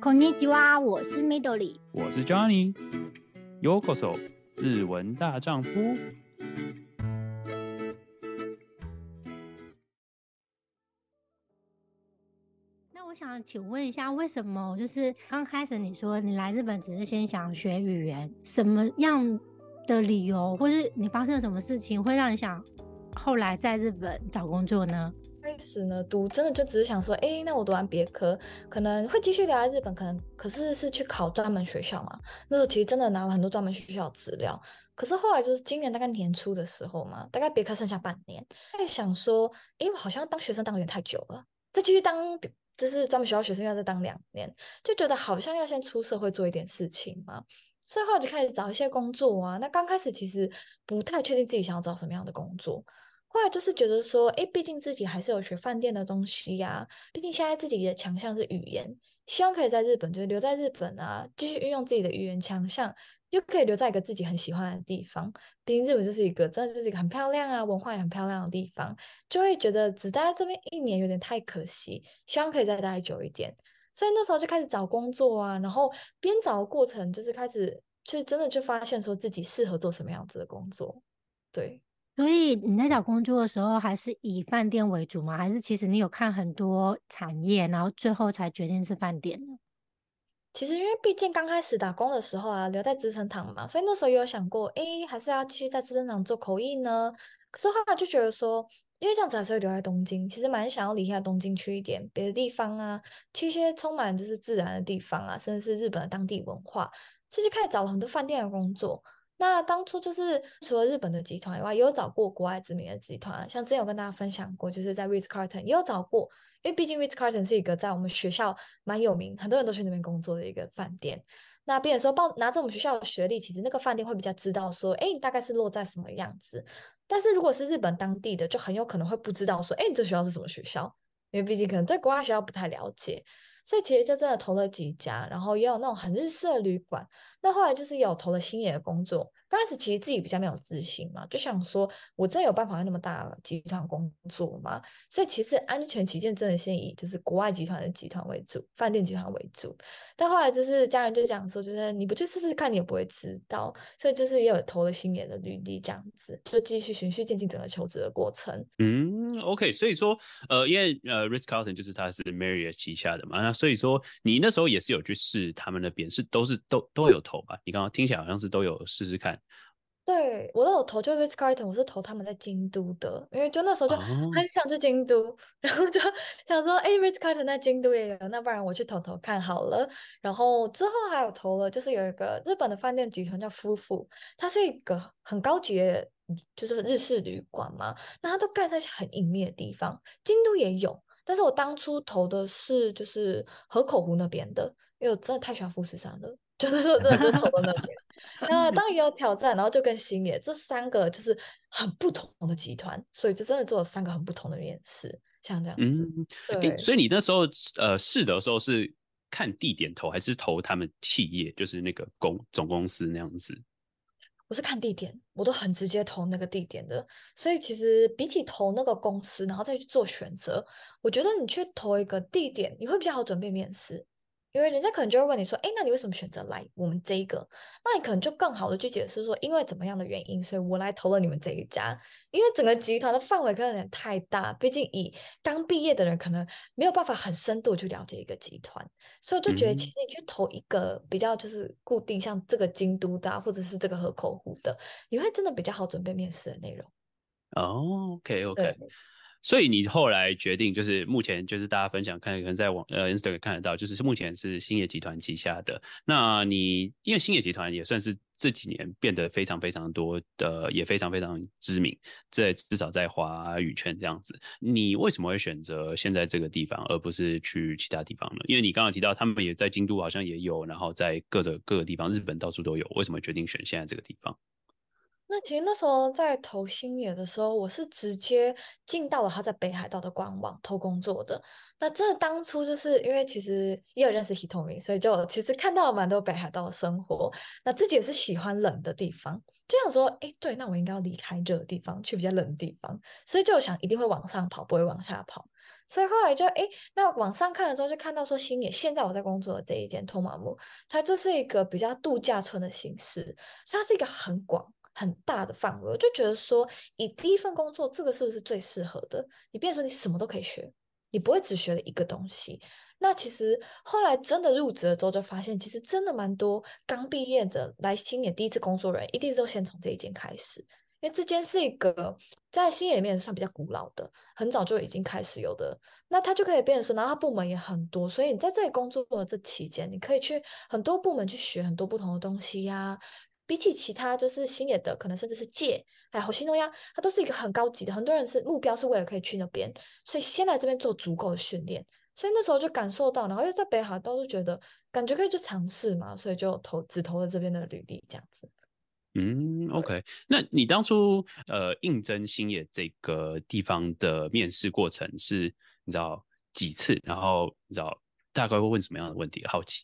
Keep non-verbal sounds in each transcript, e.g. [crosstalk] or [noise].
こんにちは，我是 Midori，我是 Johnny。Yokoso，日文大丈夫。那我想请问一下，为什么就是刚开始你说你来日本只是先想学语言，什么样的理由，或是你发生了什么事情，会让你想后来在日本找工作呢？ 开始呢，读真的就只是想说，哎、那我读完别科可能会继续留在日本，可能可是是去考专门学校嘛。那时候其实真的拿了很多专门学校资料，可是后来就是今年大概年初的时候嘛，大概别科剩下半年，在想说，哎、我好像当学生当有点太久了，再继续当就是专门学校学生要再当两年，就觉得好像要先出社会做一点事情嘛。所以后来就开始找一些工作啊。那刚开始其实不太确定自己想要找什么样的工作。后来就是觉得说，哎，毕竟自己还是有学饭店的东西呀、毕竟现在自己的强项是语言，希望可以在日本，就是留在日本啊，继续运用自己的语言强项，又可以留在一个自己很喜欢的地方。毕竟日本就是一个真的就是一个很漂亮啊，文化也很漂亮的地方，就会觉得只待在这边一年有点太可惜，希望可以再待久一点。所以那时候就开始找工作啊，然后边找的过程就是开始，就是真的就发现说自己适合做什么样子的工作，对。所以你在找工作的时候，还是以饭店为主吗？还是其实你有看很多产业，然后最后才决定是饭店呢？其实因为毕竟刚开始打工的时候啊，留在资生堂嘛，所以那时候有想过，哎，还是要继续在资生堂做口译呢。可是后来就觉得说，因为这样子还是会留在东京，其实蛮想要离开东京去一点别的地方啊，去一些充满就是自然的地方啊，甚至是日本的当地文化，所以就开始找了很多饭店的工作。那当初就是除了日本的集团以外，也有找过国外知名的集团，像之前有跟大家分享过，就是在 Ritz Carlton 也有找过，因为毕竟 Ritz Carlton 是一个在我们学校蛮有名，很多人都去那边工作的一个饭店。那别人说报拿着我们学校的学历，其实那个饭店会比较知道说，哎，你大概是落在什么样子。但是如果是日本当地的，就很有可能会不知道说，哎，你这学校是什么学校？因为毕竟可能对国外学校不太了解。所以其实就真的投了几家，然后也有那种很日式的旅馆。那后来就是有投了星野的工作。刚开始其实自己比较没有自信嘛，就想说我真的有办法在那么大集团工作吗？所以其实安全起见，真的先以就是国外集团的集团为主，饭店集团为主。但后来就是家人就讲说，就是你不去试试看，你也不会知道。所以就是也有投了新年的履历，这样子就继续循序渐进整个求职的过程。嗯，OK，所以说呃，因为呃，Ritz Carlton 就是他是 Marriott 旗下的嘛，那。所以说，你那时候也是有去试他们那边，是都是都都有投吧？你刚刚听起来好像是都有试试看。对，我都有投，就 Ritz Carlton，我是投他们在京都的，因为就那时候就很想去京都，哦、[laughs] 然后就想说，哎，Ritz Carlton 在京都也有，那不然我去投投看好了。然后之后还有投了，就是有一个日本的饭店集团叫夫妇，它是一个很高级的，就是日式旅馆嘛，那它都盖在很隐秘的地方，京都也有。但是我当初投的是就是河口湖那边的，因为我真的太喜欢富士山了，就那时候真的就投到那边。[laughs] 那当然也有挑战，然后就跟星野这三个就是很不同的集团，所以就真的做了三个很不同的面试，像这样子。嗯，对。所以你那时候呃试的时候是看地点投，还是投他们企业，就是那个公总公司那样子？我是看地点，我都很直接投那个地点的，所以其实比起投那个公司，然后再去做选择，我觉得你去投一个地点，你会比较好准备面试。因为人家可能就会问你说，哎，那你为什么选择来我们这一个？那你可能就更好的去解释说，因为怎么样的原因，所以我来投了你们这一家。因为整个集团的范围可能有点太大，毕竟以刚毕业的人可能没有办法很深度去了解一个集团，所以我就觉得其实你去投一个比较就是固定，像这个京都的或者是这个河口湖的，你会真的比较好准备面试的内容。哦，OK OK。所以你后来决定，就是目前就是大家分享看，可能在网呃 Instagram 看得到，就是目前是星野集团旗下的。那你因为星野集团也算是这几年变得非常非常多的，也非常非常知名，在至少在华语圈这样子。你为什么会选择现在这个地方，而不是去其他地方呢？因为你刚刚提到他们也在京都好像也有，然后在各个各个地方，日本到处都有。为什么决定选现在这个地方？那其实那时候在投星野的时候，我是直接进到了他在北海道的官网投工作的。那这当初就是因为其实也有认识 Hitomi，所以就其实看到了蛮多北海道的生活。那自己也是喜欢冷的地方，就想说，哎，对，那我应该要离开热的地方，去比较冷的地方。所以就想一定会往上跑，不会往下跑。所以后来就哎，那往上看了之后，就看到说星野现在我在工作的这一间托马木，它就是一个比较度假村的形式，所以它是一个很广很大的范围。我就觉得说，以第一份工作，这个是不是最适合的？你变成说你什么都可以学，你不会只学了一个东西。那其实后来真的入职了之后，就发现其实真的蛮多刚毕业的来新野第一次工作人，一定是都先从这一间开始，因为这间是一个在新野里面算比较古老的，很早就已经开始有的。那他就可以变成说，然后他部门也很多，所以你在这里工作的这期间，你可以去很多部门去学很多不同的东西呀、比起其他就是星野的，可能甚至是借还有虹夕诺央，它都是一个很高级的，很多人是目标是为了可以去那边，所以先来这边做足够的训练。所以那时候就感受到，然后又在北海道就觉得感觉可以去尝试嘛，所以就投只投了这边的履历这样子。嗯，OK，那你当初呃应征星野这个地方的面试过程是你知道几次？然后你知道大概会问什么样的问题？好奇。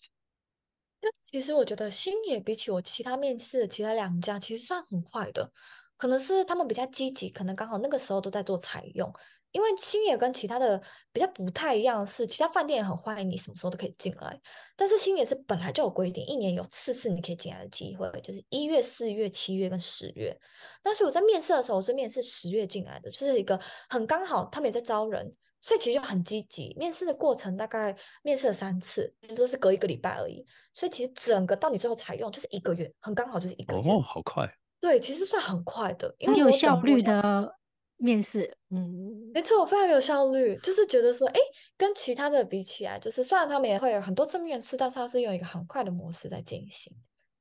其实我觉得星野比起我其他面试的其他两家，其实算很快的，可能是他们比较积极，可能刚好那个时候都在做采用。因为星野跟其他的比较不太一样是，其他饭店也很欢迎你什么时候都可以进来，但是星野是本来就有规定，一年有四次你可以进来的机会，就是一月、四月、七月跟十月。但是我在面试的时候，我是面试十月进来的，就是一个很刚好，他们也在招人，所以其实就很积极。面试的过程大概面试了三次，其实都是隔一个礼拜而已，所以其实整个到你最后采用就是一个月，很刚好就是一个月。哦，好快。对，其实算很快的，因为有效率的。面试，嗯，没错，我非常有效率，就是觉得说，哎，跟其他的比起来，就是虽然他们也会有很多次面试，但是他是用一个很快的模式在进行。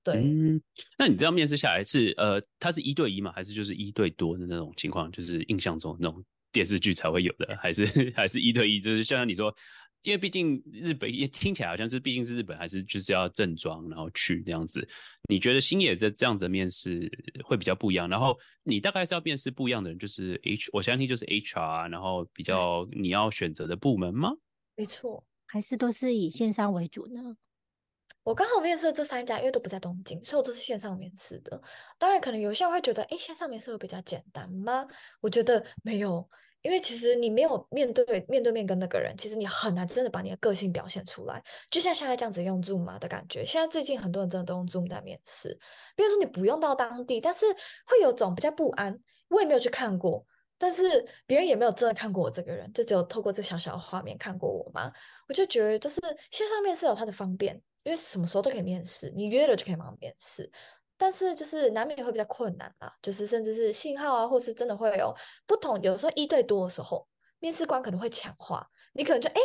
对，嗯，那你这样面试下来是，呃，他是一对一吗？还是就是一对多的那种情况？就是印象中那种电视剧才会有的，还是 [laughs] 还是一对一？就是就像你说。因为毕竟日本也听起来好像是，毕竟是日本，还是就是要正装然后去这样子。你觉得星野这这样子的面试会比较不一样？然后你大概是要面试不一样的人，就是 H，我相信就是 HR，然后比较你要选择的部门吗？没错，还是都是以线上为主呢？我刚好面试的这三家，因为都不在东京，所以我都是线上面试的。当然，可能有些人会觉得，哎，线上面试会比较简单吗？我觉得没有。因为其实你没有面对面对面跟那个人，其实你很难真的把你的个性表现出来。就像现在这样子用 Zoom 嘛的感觉，现在最近很多人真的都用 Zoom 在面试。比如说你不用到当地，但是会有种比较不安。我也没有去看过，但是别人也没有真的看过我这个人，就只有透过这小小的画面看过我嘛。我就觉得就是线上面试有它的方便，因为什么时候都可以面试，你约了就可以马上面试。但是就是难免会比较困难啊，就是甚至是信号啊，或是真的会有不同，有时候一对多的时候，面试官可能会抢话，你可能就哎，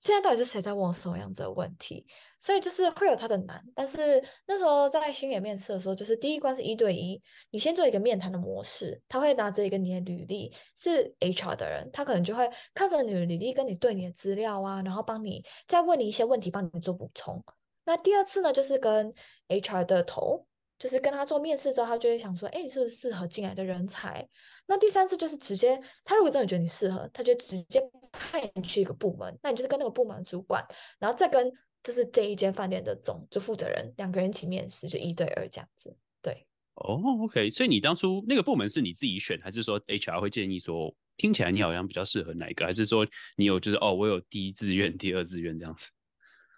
现在到底是谁在问我什么样子的问题？所以就是会有它的难。但是那时候在星野面试的时候，就是第一关是一对一，你先做一个面谈的模式，他会拿着一个你的履历，是 HR 的人，他可能就会看着你的履历，跟你对你的资料啊，然后帮你再问你一些问题，帮你做补充。那第二次呢，就是跟 HR 的头。就是跟他做面试之后，他就会想说，哎，你是不是适合进来的人才？那第三次就是直接，他如果真的觉得你适合，他就直接派你去一个部门，那你就是跟那个部门主管，然后再跟就是这一间饭店的总就负责人两个人一起面试，就一对二这样子。对，哦，OK，所以你当初那个部门是你自己选，还是说 HR 会建议说，听起来你好像比较适合哪一个？还是说你有就是哦，我有第一志愿、第二志愿这样子？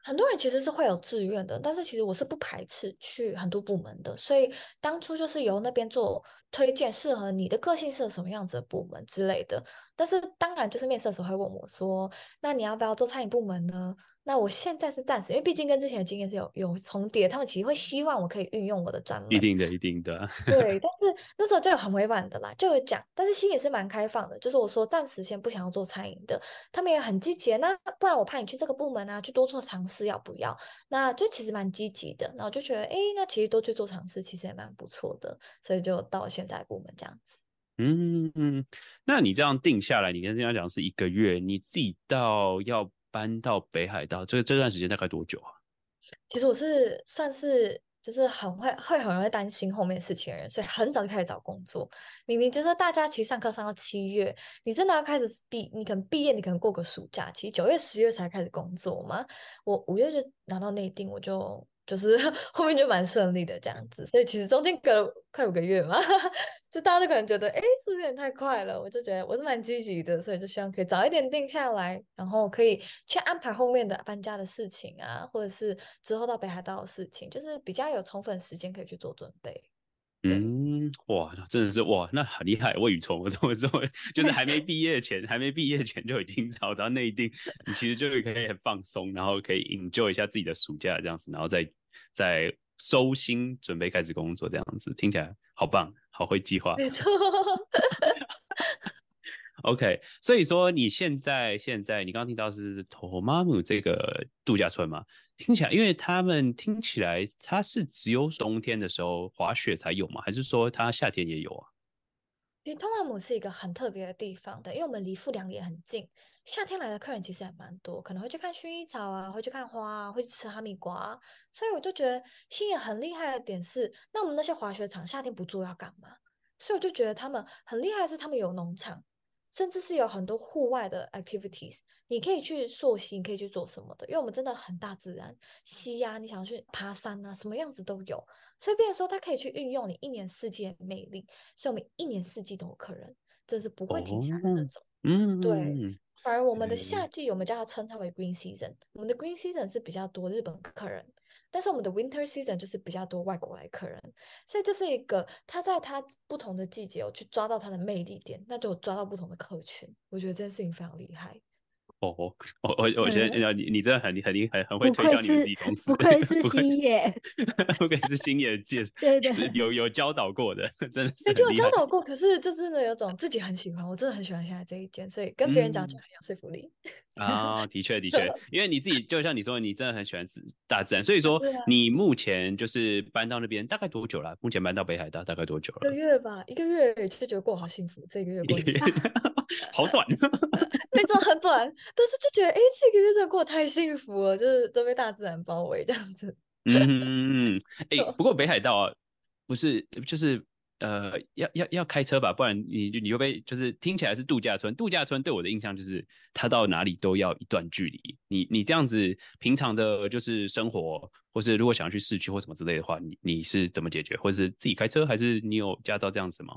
很多人其实是会有志愿的，但是其实我是不排斥去很多部门的，所以当初就是由那边做推荐，适合你的个性是什么样子的部门之类的。但是当然就是面试的时候会问我说，那你要不要做餐饮部门呢？那我现在是暂时，因为毕竟跟之前的经验是有有重叠，他们其实会希望我可以运用我的专门。一定的，一定的。对，[laughs] 但是那时候就有很委婉的啦，就有讲，但是心也是蛮开放的，就是我说暂时先不想要做餐饮的，他们也很积极。那不然我派你去这个部门啊，去多做尝试，要不要？那就其实蛮积极的。那我就觉得，哎，那其实多去做尝试，其实也蛮不错的，所以就到现在部门这样子。嗯嗯，那你这样定下来，你跟人家讲是一个月，你自己到要。搬到北海道，这个这段时间大概多久啊？其实我是算是就是很会会很容易担心后面事情的人，所以很早就开始找工作。明明就是大家其实上课上到七月，你真的要开始毕，你可能毕业，你可能过个暑假，其实九月十月才开始工作嘛。我五月就拿到内定，我就。就是 [laughs] 后面就蛮顺利的这样子。所以其实中间隔了快五个月嘛，[laughs] 就大家都可能觉得，哎，是不是有点太快了？我就觉得我是蛮积极的，所以就希望可以早一点定下来，然后可以去安排后面的搬家的事情啊，或者是之后到北海道的事情，就是比较有充分时间可以去做准备。嗯，哇，那真的是哇，那很厉害，未雨绸缪，这么这么，就是还没毕业前，还没毕业前就已经找到内定，你其实就是可以很放松，然后可以 enjoy 一下自己的暑假这样子，然后再再收心准备开始工作这样子，听起来好棒，好会计划。没错。OK，所以说你现在现在你刚刚听到是 Tomamu 这个度假村嘛？听起来，因为他们听起来它是只有冬天的时候滑雪才有吗？还是说它夏天也有啊？因为 Tomamu 是一个很特别的地方的，因为我们离富良野很近，夏天来的客人其实还蛮多，可能会去看薰衣草啊，会去看花啊，会去吃哈密瓜，所以我就觉得新野很厉害的点是，那我们那些滑雪场夏天不做要干嘛？所以我就觉得他们很厉害的是他们有农场。甚至是有很多户外的 activities，你可以去溯溪，你可以去做什么的，因为我们真的很大自然，溪呀、啊，你想要去爬山啊，什么样子都有，所以变成说它可以去运用你一年四季的魅力，所以我们一年四季都有客人，这是不会停下来的那种。嗯，对。反而我们的夏季，我们叫它称它为 green season，我们的 green season 是比较多日本客人。但是我们的 winter season 就是比较多外国来客人，所以就是一个他在他不同的季节有去抓到他的魅力点，那就抓到不同的客群。我觉得这件事情非常厉害。哦，我我我觉得你你真的很很厉害，很会推销你自己公司，[laughs] 不愧是星野，不愧是星野界，对对，是有有教导过的，真的是。就有教导过，可是就真的有种自己很喜欢，我真的很喜欢现在这一件，所以跟别人讲就很有说服力。嗯啊，的确 [laughs] 的确，因为你自己就像你说，你真的很喜欢自大自然，所以说你目前就是搬到那边大概多久了？目前搬到北海道大概多久了？一个月吧，一个月就觉得过好幸福，这个月过得 [laughs] 好短，没错，很短，但是就觉得哎，这个月真的过得太幸福了，就是都被大自然包围这样子。[laughs] 嗯嗯嗯，哎，不过北海道啊，不是就是。呃，要要要开车吧，不然你你就被就是听起来是度假村。度假村对我的印象就是，它到哪里都要一段距离。你你这样子平常的，就是生活，或是如果想要去市区或什么之类的话，你你是怎么解决？或者是自己开车，还是你有驾照这样子吗？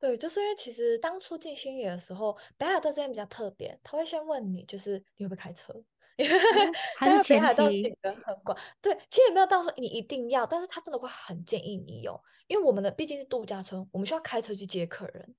对，就是因为其实当初进星野的时候，北海道这边比较特别，他会先问你，就是你会不会开车。还是前提很广，对，其实也没有到说你一定要，但是他真的会很建议你有，因为我们的毕竟是度假村，我们需要开车去接客人，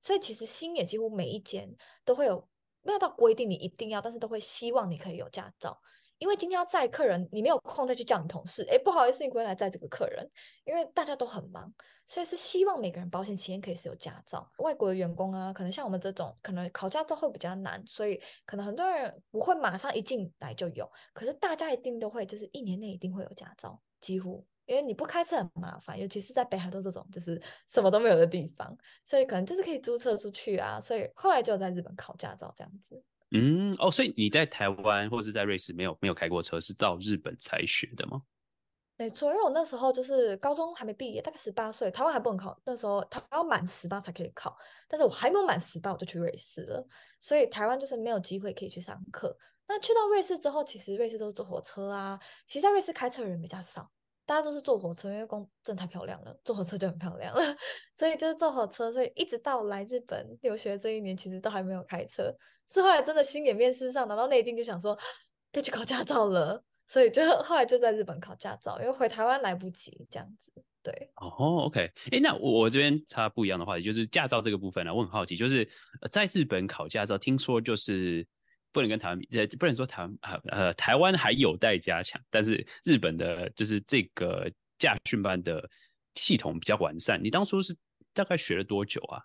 所以其实星野几乎每一间都会有，没有到规定你一定要，但是都会希望你可以有驾照。因为今天要载客人，你没有空再去叫你同事。哎，不好意思，你不会来载这个客人，因为大家都很忙，所以是希望每个人保险期间可以是有驾照。外国的员工啊，可能像我们这种，可能考驾照会比较难，所以可能很多人不会马上一进来就有。可是大家一定都会，就是一年内一定会有驾照，几乎，因为你不开车很麻烦，尤其是在北海道这种就是什么都没有的地方，所以可能就是可以租车出去啊。所以后来就在日本考驾照这样子。嗯哦，所以你在台湾或是在瑞士没有没有开过车，是到日本才学的吗？没错，因为我那时候就是高中还没毕业，大概十八岁，台湾还不能考，那时候他要满十八才可以考，但是我还没有满十八我就去瑞士了，所以台湾就是没有机会可以去上课。那去到瑞士之后，其实瑞士都是坐火车啊，其实在瑞士开车的人比较少。大家都是坐火车，因为公真太漂亮了，坐火车就很漂亮了，[laughs] 所以就是坐火车。所以一直到来日本留学这一年，其实都还没有开车。是后来真的星野面试上，拿到内定就想说，可以去考驾照了。所以就后来就在日本考驾照，因为回台湾来不及这样子。对，哦，OK，哎，那我我这边插不一样的话题，就是驾照这个部分呢，我很好奇，就是在日本考驾照，听说就是。不能跟台湾比，呃，不能说台湾啊，呃，台湾还有待加强，但是日本的就是这个驾训班的系统比较完善。你当初是大概学了多久啊？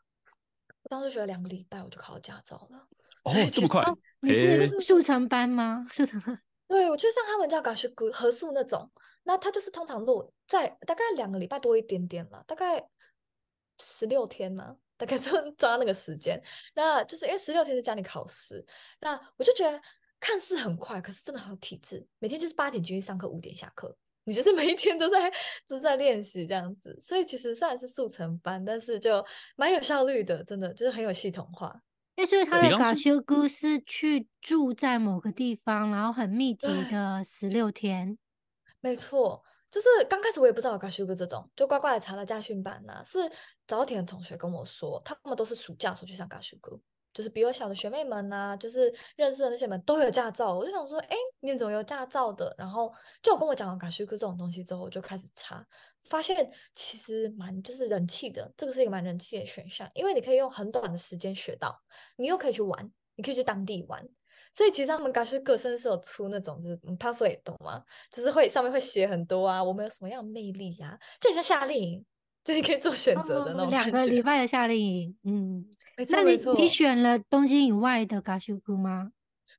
我当时学了两个礼拜，我就考到驾照了。哦，这么快？哦、你是速成班吗？速成班？对，我去上他们叫搞学合宿那种，那他就是通常落在大概两个礼拜多一点点了，大概十六天嘛。大概就抓那个时间，那就是因为十六天是教你考试，那我就觉得看似很快，可是真的很有体质。每天就是八点进去上课，五点下课，你就是每一天都在都在练习这样子。所以其实虽然是速成班，但是就蛮有效率的，真的就是很有系统化。那所以他的嘎修姑是去住在某个地方，然后很密集的十六天。没错，就是刚开始我也不知道有嘎修哥这种，就乖乖的查了家训班呐、啊。是早稻田的同学跟我说，他们都是暑假的时候去上嘎修哥，就是比我小的学妹们呐、啊，就是认识的那些们都有驾照。我就想说，哎，你怎么有驾照的？然后就跟我讲完嘎修哥这种东西之后，我就开始查，发现其实蛮就是人气的，这个是一个蛮人气的选项，因为你可以用很短的时间学到，你又可以去玩，你可以去当地玩。所以其实他们嘎修哥甚至是有出那种就是 pamphlet 懂吗？就是会上面会写很多啊，我们有什么样的魅力呀、啊？就很像夏令营，就是可以做选择的那种。两个礼拜的夏令营，嗯，没错那你没错。你选了东京以外的嘎修哥吗？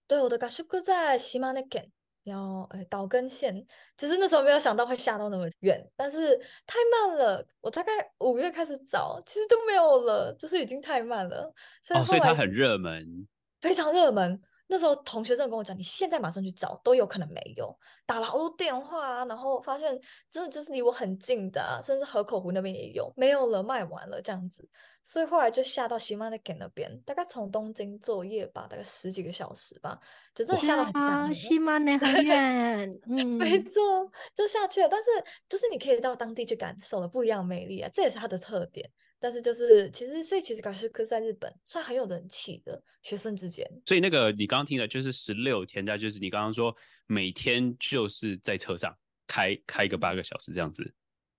对，我的嘎修哥在岛根县，然后呃岛根县，其实那时候没有想到会下到那么远，但是太慢了。我大概五月开始找，其实都没有了，就是已经太慢了。所以哦，所以它很热门，非常热门。那时候同学真的跟我讲，你现在马上去找都有可能没有，打了好多电话啊，然后发现真的就是离我很近的啊，甚至河口湖那边也有，没有了，卖完了这样子，所以后来就下到岛根县那边，大概从东京坐夜吧，大概十几个小时吧，就真的下到很远。[laughs] 岛根很远，嗯，没错，就下去了，但是就是你可以到当地去感受了不一样的魅力啊，这也是它的特点。但是就是其实，所以其实嘎修哥在日本算很有人气的学生之间。所以那个你刚刚听的就是十六天，那就是你刚刚说每天就是在车上开开个八个小时这样子。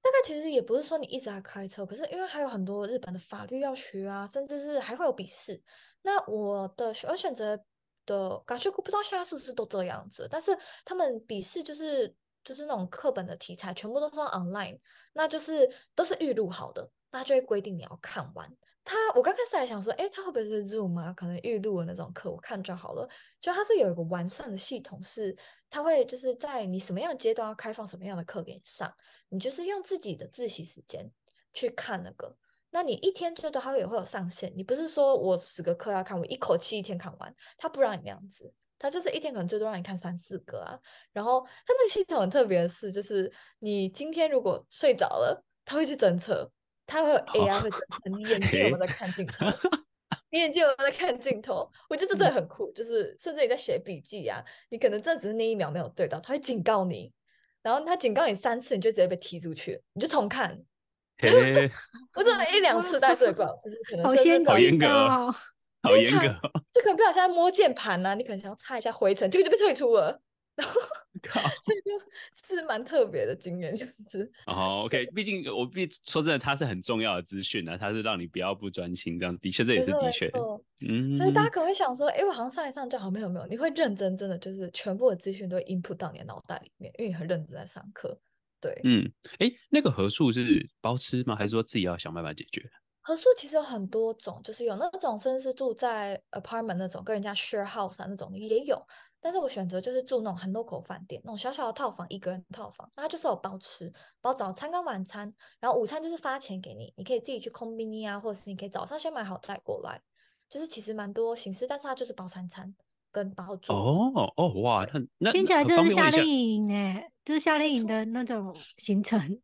大概其实也不是说你一直在开车，可是因为还有很多日本的法律要学啊，甚至是还会有笔试。那我的我选择的嘎修哥不知道现在是不是都这样子，但是他们笔试就是就是那种课本的题材全部都是 online，那就是都是预录好的。那就会规定你要看完他。我刚开始还想说，哎，他会不会是 Zoom 啊？可能预录的那种课，我看就好了。就它是有一个完善的系统，是它会就是在你什么样的阶段要开放什么样的课给你上，你就是用自己的自习时间去看那个。那你一天最多它也会有上限，你不是说我十个课要看，我一口气一天看完，他不让你那样子，他就是一天可能最多让你看三四个啊。然后他那个系统很特别的是，就是你今天如果睡着了，他会去侦测。它会有 AI 会侦测你眼睛有没有在看镜头，[laughs] 你眼睛有没有在看镜头？我觉得这真的很酷，就是甚至你在写笔记啊，你可能这只是那一秒没有对到，他会警告你，然后他警告你三次，你就直接被踢出去，你就重看。[laughs] 我怎么一两次带罪过？就是可能好严格，好严格，好严格，就可能不小心摸键盘啊，你可能想要擦一下灰尘，结果就被退出了。然后，[laughs] 所以就是蛮特别的经验，这样子。哦，OK，毕竟我必说真的，它是很重要的资讯呢，它是让你不要不专心，这样的确这也是的确。嗯，所以大家可能会想说，哎、欸，我好像上一上就好，没有没有，你会认真，真的就是全部的资讯都会 input 到你的脑袋里面，因为你很认真在上课。对，嗯，哎、欸，那个合数是包吃吗？还是说自己要想办法解决？合宿其实有很多种，就是有那种甚至是住在 apartment 那种，跟人家 share house 啊那种也有。但是我选择就是住那种很 local 饭店，那种小小的套房，一个人套房，那它就是有包吃，包早餐跟晚餐，然后午餐就是发钱给你，你可以自己去 combini 啊，或者是你可以早上先买好带过来，就是其实蛮多形式，但是它就是包三餐跟包住。哦哦哇，那那听起来就是夏令营哎，就是夏令营的那种行程，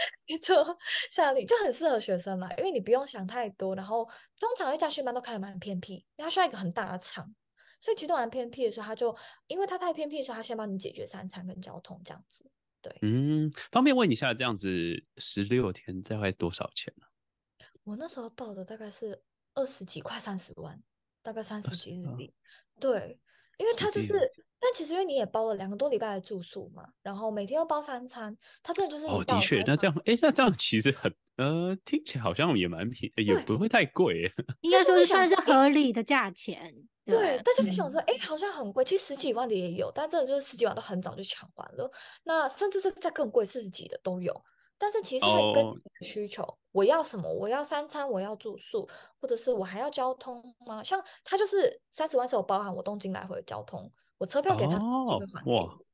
[laughs] 没错，夏令就很适合学生嘛，因为你不用想太多，然后通常因为驾训班都开的蛮偏僻，因为它需要一个很大的场。所以其实蛮偏僻的时候，他就因为他太偏僻，所以他先帮你解决三餐跟交通这样子。对，嗯，方便问一下，这样子十六天大概多少钱呢？我那时候报的大概是二十几块三十万，大概三十几日币。对，因为他就是，但其实因为你也包了两个多礼拜的住宿嘛，然后每天又包三餐，他真的就是哦，的确，那这样，哎，那这样其实很。呃，听起来好像也蛮便宜，也不会太贵，[laughs] 应该说是算是合理的价钱。对，对，但是你想说，哎、嗯，好像很贵，其实十几万的也有，但真的就是十几万都很早就抢完了。那甚至是再更贵，四十几的都有。但是其实会根据需求，哦，我要什么？我要三餐，我要住宿，或者是我还要交通吗？像他就是三十万是有包含我东京来回的交通，我车票给他，就会还给我。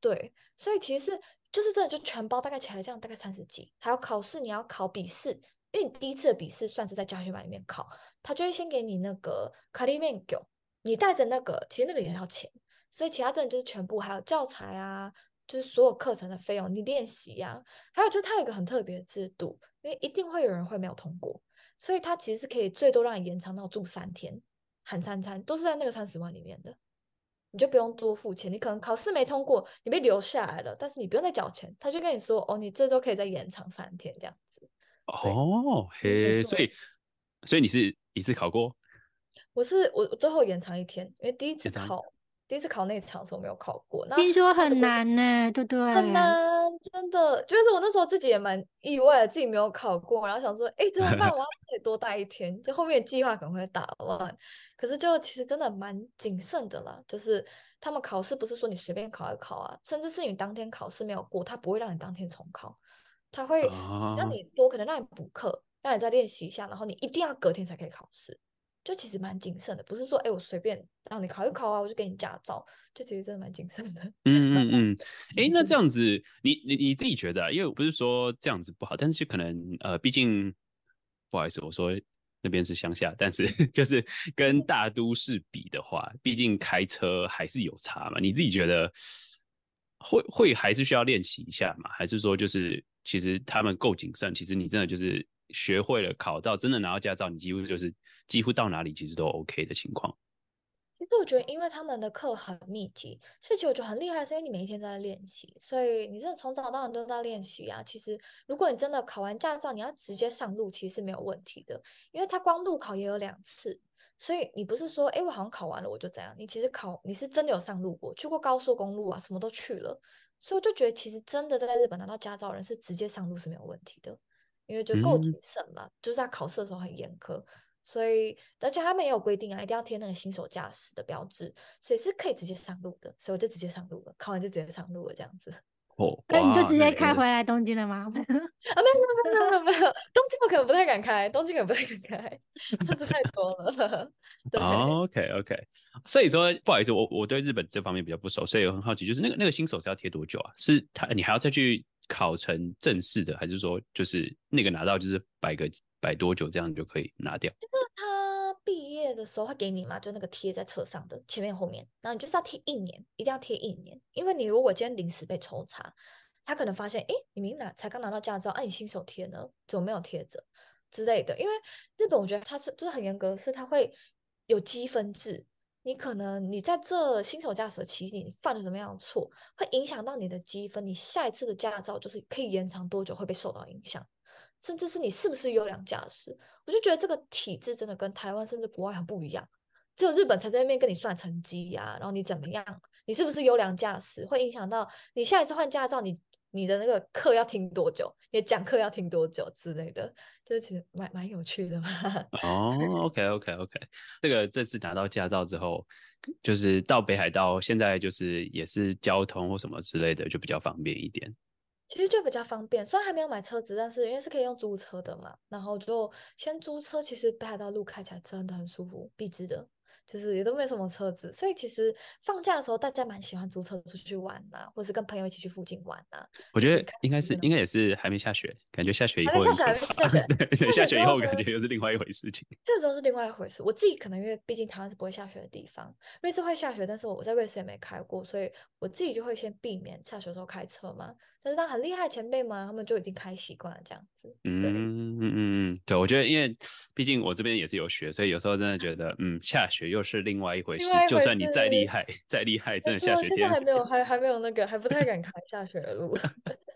对，所以其实是。就是真的就全包，大概起来这样大概三十几，还有考试，你要考笔试，因为你第一次的笔试算是在驾训班里面考，他就会先给你那个卡里面给，你带着那个，其实那个也要钱，所以其他真的就是全部，还有教材啊，就是所有课程的费用，你练习呀，还有就是它有一个很特别的制度，因为一定会有人会没有通过，所以它其实是可以最多让你延长到住三天，含三餐都是在那个三十万里面的。你就不用多付钱。你可能考试没通过，你被留下来了，但是你不用再缴钱，他就跟你说，哦，你这周可以再延长三天这样子。哦，嘿，所以所以你是一次考过？我是我最后延长一天，因为第一次考。第一次考那场的时候没有考过，听说很难呢，对不对？很难，真的，就是我那时候自己也蛮意外的，自己没有考过，然后想说，哎、欸，怎么办？我要 [laughs] 再多待一天，就后面的计划可能会打乱。可是就其实真的蛮谨慎的啦，就是他们考试不是说你随便考一考啊，甚至是你当天考试没有过，他不会让你当天重考，他会让你多，可能让你补课，让你再练习一下，然后你一定要隔天才可以考试。就其实蛮谨慎的，不是说哎、欸、我随便让你考一考啊，我就给你驾照，就其实真的蛮谨慎的。嗯嗯嗯，哎、欸，那这样子，你你你自己觉得、啊？因为我不是说这样子不好，但是可能呃，毕竟不好意思，我说那边是乡下，但是 [laughs] 就是跟大都市比的话，毕竟开车还是有差嘛。你自己觉得会会还是需要练习一下嘛？还是说就是其实他们够谨慎？其实你真的就是。学会了，考到真的拿到驾照，你几乎就是几乎到哪里其实都 OK 的情况。其实我觉得，因为他们的课很密集，所以其实我觉得很厉害，是因为你每一天都在练习，所以你真的从早到晚都在练习啊。其实，如果你真的考完驾照，你要直接上路，其实是没有问题的，因为他光路考也有两次，所以你不是说，哎，我好像考完了我就这样，你其实考你是真的有上路过，去过高速公路啊，什么都去了，所以我就觉得，其实真的在日本拿到驾照的人是直接上路是没有问题的。因为就够谨慎了，嗯、就是在考试的时候很严苛，所以而且他们也有规定啊，一定要贴那个新手驾驶的标志，所以是可以直接上路的，所以我就直接上路了，考完就直接上路了这样子。哦，那你就直接开回来东京了吗？[laughs] 啊，没有没有没有没有没有，东京我可能不太敢开，东京可能不太敢开，车子太多了。[laughs] 对 OK OK，所以说不好意思，我我对日本这方面比较不熟，所以我很好奇，就是那个那个新手是要贴多久啊？是他你还要再去？考成正式的，还是说就是那个拿到就是摆个摆多久这样就可以拿掉？业的时候会给你嘛，就那个贴在车上的前面后面，然后你就是要贴一年，一定要贴一年，因为你如果今天临时被抽查，他可能发现，哎，你明拿才刚拿到驾照，哎、你新手贴呢，怎么没有贴着之类的？因为日本我觉得他是就是很严格，是他会有积分制。你可能你在这新手驾驶的期间，你犯了什么样的错，会影响到你的积分，你下一次的驾照就是可以延长多久会被受到影响，甚至是你是不是优良驾驶。我就觉得这个体制真的跟台湾甚至国外很不一样，只有日本才在那边跟你算成绩呀，然后你怎么样，你是不是优良驾驶，会影响到你下一次换驾照，你你的那个课要听多久，你讲课要听多久之类的。这其实蛮蛮有趣的嘛。哦、oh，OK OK OK，这个这次拿到驾照之后，就是到北海道，现在就是也是交通或什么之类的，就比较方便一点。其实就比较方便，虽然还没有买车子，但是因为是可以用租车的嘛，然后就先租车。其实北海道路开起来真的很舒服，笔直的。就是也都没什么车子，所以其实放假的时候大家蛮喜欢租车出去玩呐、啊，或者是跟朋友一起去附近玩呐、啊。我觉得应该是应该也是还没下雪，感觉下雪以后下雪还没下雪，[laughs] 对，下雪以后感觉又是另外一回事情。这时候是另外一回事。我自己可能因为毕竟台湾是不会下雪的地方，瑞士会下雪，但是我在瑞士也没开过，所以我自己就会先避免下雪的时候开车嘛。但是他很厉害的前辈嘛，他们就已经开习惯了这样子。嗯嗯嗯嗯，对，我觉得因为毕竟我这边也是有学，所以有时候真的觉得，嗯，下雪又是另外一回事。回事就算你再厉害，再厉害，真的下雪天，现在还没有，还还没有那个，还不太敢开下雪的路。[laughs]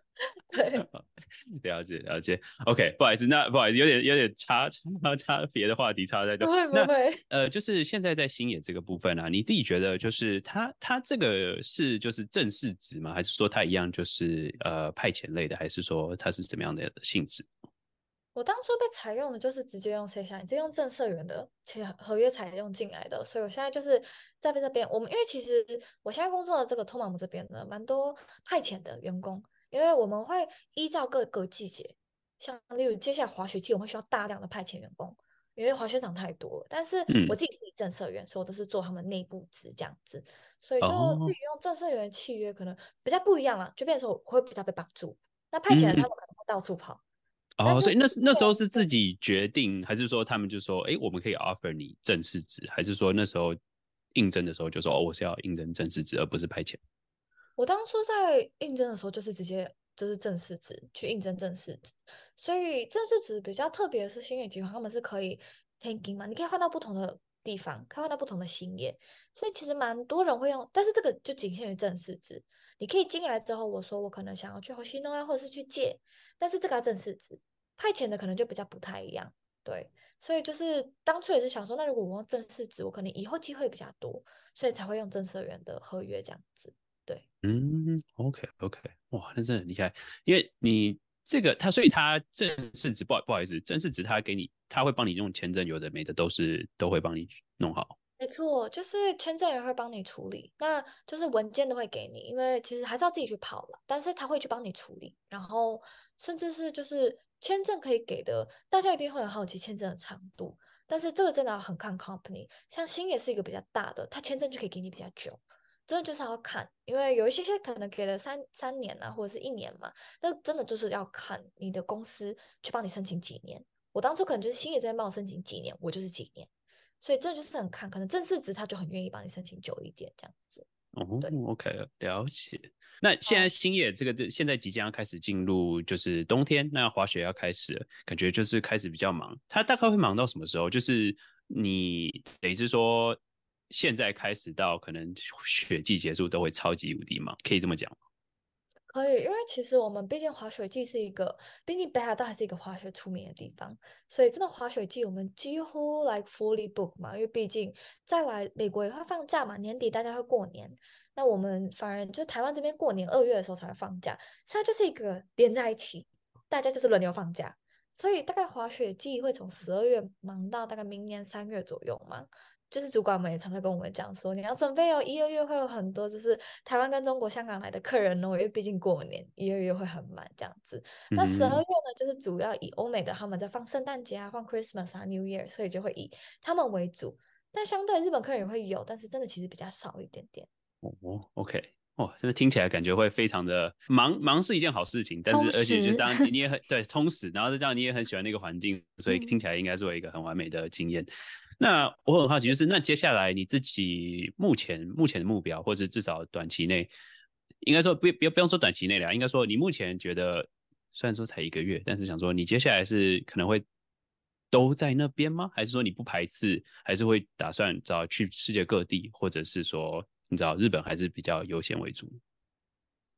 对，[laughs] 了解了解。OK，不好意思，那不好意思，有点有点差差差别的话题差在这。不会不会。呃，就是现在在星野这个部分啊，你自己觉得就是他他这个是就是正式职吗？还是说他一样就是呃派遣类的？还是说他是怎么样的性质？我当初被采用的就是直接用 C 下，直接用正社员的，且合约采用进来的，所以我现在就是在这边。我们因为其实我现在工作的这个托马姆这边呢，蛮多派遣的员工。因为我们会依照各个季节，像例如接下来滑雪季，我们会需要大量的派遣员工，因为滑雪场太多了。但是我自己是正社员，所以我都是做他们内部职这样子，所以就自己用正社员契约可能比较不一样了，就变成说我会比较被绑住。那派遣人他们可能会到处跑。哦，所以那那时候是自己决定，还是说他们就说，哎，我们可以 offer 你正式职，还是说那时候应征的时候就说，哦，我是要应征正式职，而不是派遣？我当初在应征的时候，就是直接就是正式职去应征正式职，所以正式职比较特别的是星野集团，他们是可以 taking 嘛，你可以换到不同的地方，可以换到不同的行业，所以其实蛮多人会用，但是这个就仅限于正式职。你可以进来之后，我说我可能想要去河西诺或者是去借，但是这个要正式职，派遣的可能就比较不太一样。对，所以就是当初也是想说，那如果我用正式职，我可能以后机会比较多，所以才会用正社员的合约这样子。对，嗯，OK OK，哇，那真的很厉害，因为你这个他，所以他正式职不好不好意思，正式职他给你，他会帮你用签证，有的没的都是都会帮你弄好。没错，就是签证也会帮你处理，那就是文件都会给你，因为其实还是要自己去跑了，但是他会去帮你处理，然后甚至是就是签证可以给的，大家一定会很好奇签证的长度，但是这个真的要很看 company，像星也是一个比较大的，他签证就可以给你比较久。真的就是要看，因为有一些些可能给了三三年啊，或者是一年嘛，那真的就是要看你的公司去帮你申请几年。我当初可能就是新野这边帮我申请几年，我就是几年，所以这就是很看，可能正式职他就很愿意帮你申请久一点这样子。哦，对，OK，了解。那现在星野这个这现在即将要开始进入就是冬天，那滑雪要开始了，感觉就是开始比较忙。他大概会忙到什么时候？就是你等于是说。现在开始到可能雪季结束都会超级无敌忙，可以这么讲？可以，因为其实我们毕竟滑雪季是一个，毕竟北海道还是一个滑雪出名的地方，所以真的滑雪季我们几乎 like fully book 嘛，因为毕竟再来美国也会放假嘛，年底大家会过年，那我们反而就台湾这边过年二月的时候才会放假，所以就是一个连在一起，大家就是轮流放假，所以大概滑雪季会从十二月忙到大概明年三月左右嘛。就是主管们也常常跟我们讲说，你要准备哦，一二月会有很多就是台湾跟中国香港来的客人哦，因为毕竟过年一二月会很满这样子。嗯、那十二月呢，就是主要以欧美的他们在放圣诞节啊，放 Christmas 啊，New Year，所以就会以他们为主。但相对日本客人也会有，但是真的其实比较少一点点。哦，OK，哦，真的听起来感觉会非常的忙，忙是一件好事情，但是而且就当然你也很对充实，然后再加上你也很喜欢那个环境，所以听起来应该是有一个很完美的经验。那我很好奇，就是那接下来你自己目前目前的目标，或是至少短期内，应该说不不不用说短期内了，应该说你目前觉得，虽然说才一个月，但是想说你接下来是可能会都在那边吗？还是说你不排斥，还是会打算找去世界各地，或者是说你知道日本还是比较优先为主？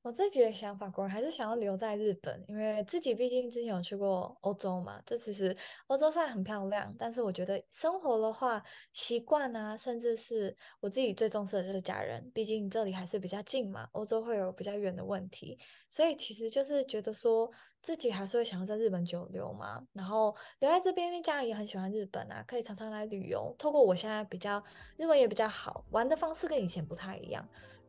我自己的想法，果然还是想要留在日本，因为自己毕竟之前有去过欧洲嘛。就其实欧洲虽然很漂亮，但是我觉得生活的话，习惯啊，甚至是我自己最重视的就是家人，毕竟这里还是比较近嘛。欧洲会有比较远的问题，所以其实就是觉得说自己还是会想要在日本久留嘛。然后留在这边，因为家人也很喜欢日本啊，可以常常来旅游。透过我现在比较日文也比较好，玩的方式跟以前不太一样。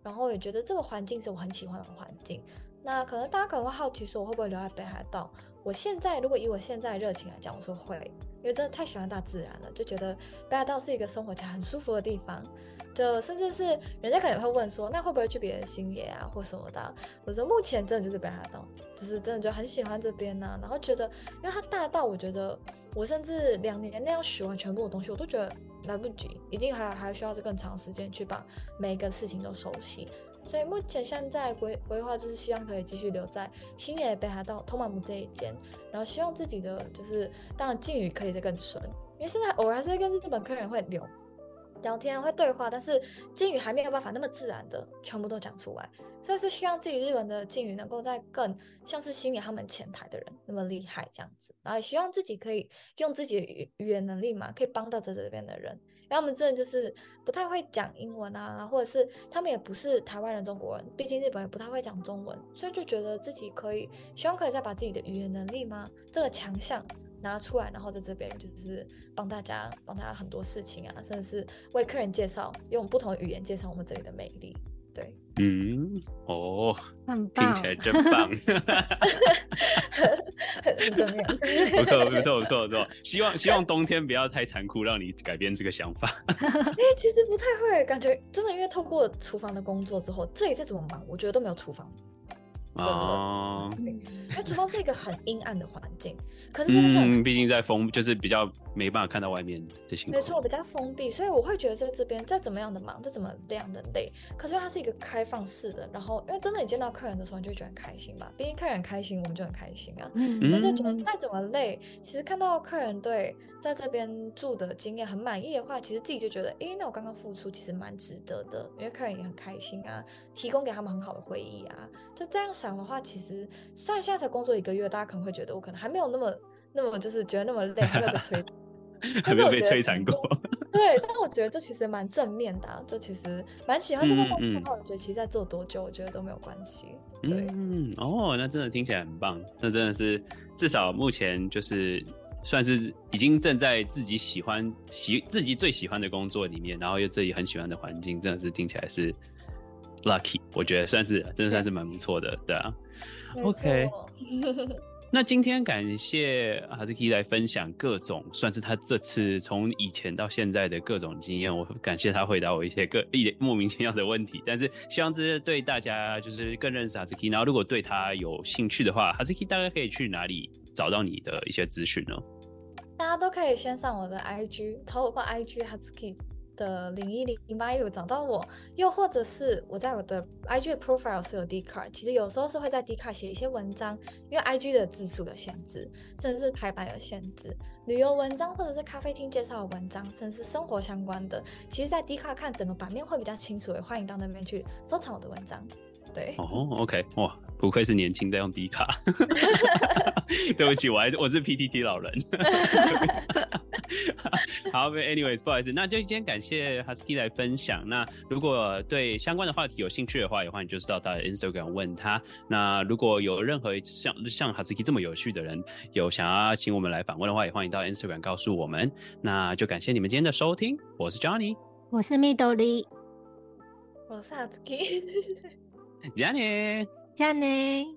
然后也觉得这个环境是我很喜欢的环境。那可能大家可能会好奇说，我会不会留在北海道？我现在如果以我现在的热情来讲，我说会，因为真的太喜欢大自然了，就觉得北海道是一个生活起来很舒服的地方。就甚至是人家可能会问说，那会不会去别的星野啊或什么的？我说目前真的就是北海道，就是真的就很喜欢这边呢、然后觉得，因为它大到我觉得我甚至两年内要学完全部的东西，我都觉得来不及，一定还还需要这更长时间去把每一个事情都熟悉。所以目前现在规规划就是希望可以继续留在星野北海道托马姆这一间，然后希望自己的就是当然敬语可以再更顺，因为现在偶尔还是跟日本客人会留。聊天会对话，但是敬语还没有办法那么自然的全部都讲出来，所以是希望自己日文的敬语能够再更像是星野他们前台的人那么厉害这样子，然后也希望自己可以用自己的语语言能力嘛，可以帮到在这边的人，因为他们真的就是不太会讲英文啊，或者是他们也不是台湾人、中国人，毕竟日本也不太会讲中文，所以就觉得自己可以，希望可以再把自己的语言能力嘛，这个强项。拿出来，然后在这边就是帮大家，帮大家很多事情啊，甚至是为客人介绍，用不同的语言介绍我们这里的美丽。对，嗯，哦，很棒，听起来真棒，是怎么样？不错，不错，不错，不错。希望希望冬天不要太残酷，让你改变这个想法。哎、欸，其实不太会，感觉真的，因为透过厨房的工作之后，这里再怎么忙，我觉得都没有厨房。哦，因为厨房是一个很阴暗的环境。可是毕竟在封，就是比较没办法看到外面的情况。没错，比较封闭，所以我会觉得在这边再怎么样的忙，再怎么样的累，可是它是一个开放式的。然后，因为真的你见到客人的时候，你就觉得很开心吧？毕竟客人开心，我们就很开心啊。嗯，所以就觉得再怎么累，其实看到客人对在这边住的经验很满意的话，其实自己就觉得，哎，那我刚刚付出其实蛮值得的，因为客人也很开心啊，提供给他们很好的回忆啊。就这样想的话，其实虽然现在才工作一个月，大家可能会觉得我可能还没有那么。那么就是觉得那么累，还没有被摧，还没有被摧残过。对，但我觉得这其实蛮正面的，啊，就其实蛮喜欢这个工作。我觉得其实在做多久，我觉得都没有关系。对，嗯，哦，那真的听起来很棒。那真的是至少目前就是算是已经正在自己喜欢喜自己最喜欢的工作里面，然后又自己很喜欢的环境，真的是听起来是 lucky。我觉得算是真的算是蛮不错的，对，对啊。OK。那今天感谢 Hazuki 来分享各种，算是他这次从以前到现在的各种经验。我感谢他回答我一些个一点莫名其妙的问题，但是希望这些对大家就是更认识 Hazuki。然后如果对他有兴趣的话，Hazuki 大概可以去哪里找到你的一些资讯呢？大家都可以先上我的 IG，透过 IG Hazuki。的零一零零八一五找到我，又或者是我在我的 IG 的 profile 是有 Dcard，其实有时候是会在 Dcard 写一些文章，因为 IG 的字数的限制，甚至是排版的限制，旅游文章或者是咖啡厅介绍的文章，甚至是生活相关的，其实，在 Dcard 看整个版面会比较清楚，也欢迎到那边去收藏我的文章。对，哦，OK，哇。不愧是年轻在用迪卡，[laughs] 对不起，我还是我是 PTT 老人。[laughs] 好，anyways，不好意思，那就今天感谢 Husky 来分享。那如果对相关的话题有兴趣的话，也欢迎就是到他的 Instagram 问他。那如果有任何像像 Husky 这么有趣的人，有想要请我们来访问的话，也欢迎到 Instagram 告诉我们。那就感谢你们今天的收听，我是 Johnny，我是 Midori，我是 [laughs] 加呢。